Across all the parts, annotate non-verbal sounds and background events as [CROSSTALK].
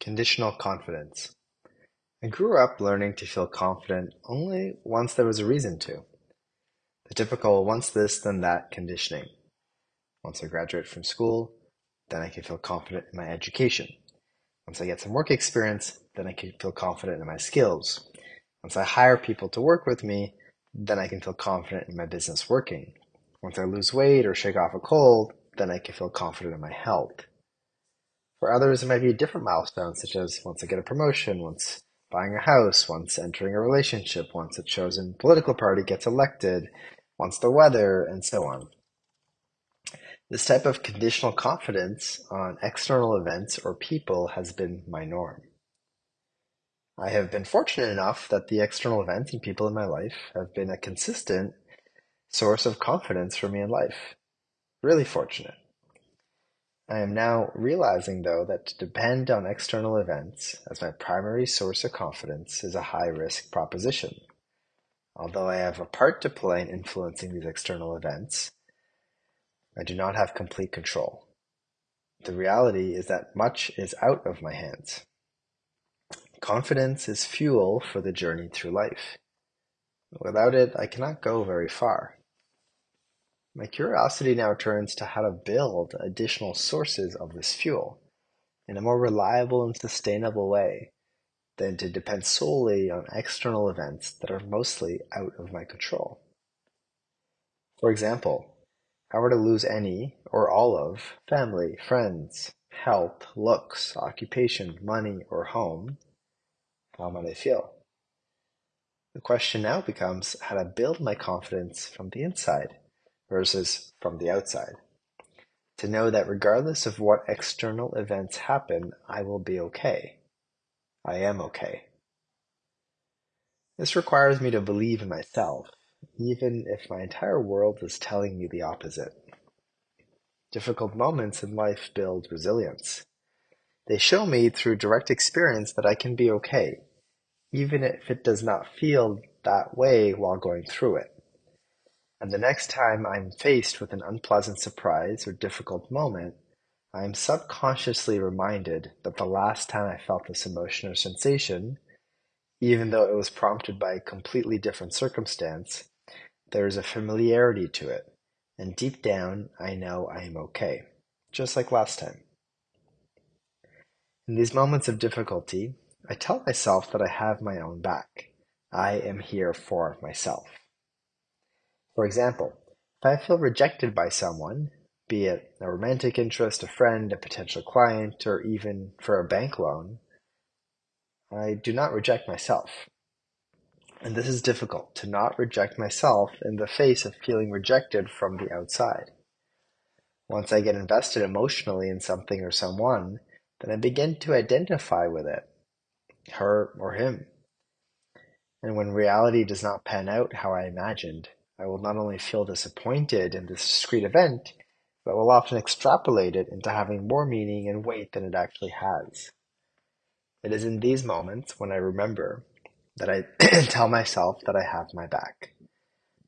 Conditional confidence. I grew up learning to feel confident only once there was a reason to. The typical once this, then that conditioning. Once I graduate from school, then I can feel confident in my education. Once I get some work experience, then I can feel confident in my skills. Once I hire people to work with me, then I can feel confident in my business working. Once I lose weight or shake off a cold, then I can feel confident in my health. For others, it might be a different milestone, such as once I get a promotion, once buying a house, once entering a relationship, once a chosen political party gets elected, once the weather, and so on. This type of conditional confidence on external events or people has been my norm. I have been fortunate enough that the external events and people in my life have been a consistent source of confidence for me in life. Really fortunate. I am now realizing, though, that to depend on external events as my primary source of confidence is a high-risk proposition. Although I have a part to play in influencing these external events, I do not have complete control. The reality is that much is out of my hands. Confidence is fuel for the journey through life. Without it, I cannot go very far. My curiosity now turns to how to build additional sources of this fuel in a more reliable and sustainable way than to depend solely on external events that are mostly out of my control. For example, I were to lose any or all of family, friends, health, looks, occupation, money, or home, how might I feel? The question now becomes how to build my confidence from the inside versus from the outside. To know that regardless of what external events happen, I will be okay. I am okay. This requires me to believe in myself, even if my entire world is telling me the opposite. Difficult moments in life build resilience. They show me through direct experience that I can be okay, even if it does not feel that way while going through it. And the next time I'm faced with an unpleasant surprise or difficult moment, I am subconsciously reminded that the last time I felt this emotion or sensation, even though it was prompted by a completely different circumstance, there is a familiarity to it, and deep down I know I am okay, just like last time. In these moments of difficulty, I tell myself that I have my own back. I am here for myself. For example, if I feel rejected by someone, be it a romantic interest, a friend, a potential client, or even for a bank loan, I do not reject myself. And this is difficult, to not reject myself in the face of feeling rejected from the outside. Once I get invested emotionally in something or someone, then I begin to identify with it, her or him. And when reality does not pan out how I imagined, I will not only feel disappointed in this discrete event, but will often extrapolate it into having more meaning and weight than it actually has. It is in these moments when I remember that I [CLEARS THROAT] tell myself that I have my back,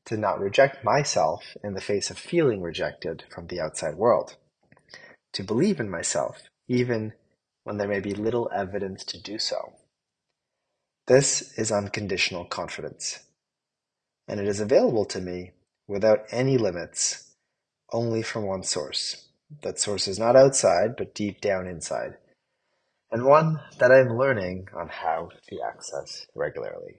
to not reject myself in the face of feeling rejected from the outside world, to believe in myself even when there may be little evidence to do so. This is unconditional confidence and it is available to me without any limits, only from one source. That source is not outside, but deep down inside, and one that I am learning on how to access regularly.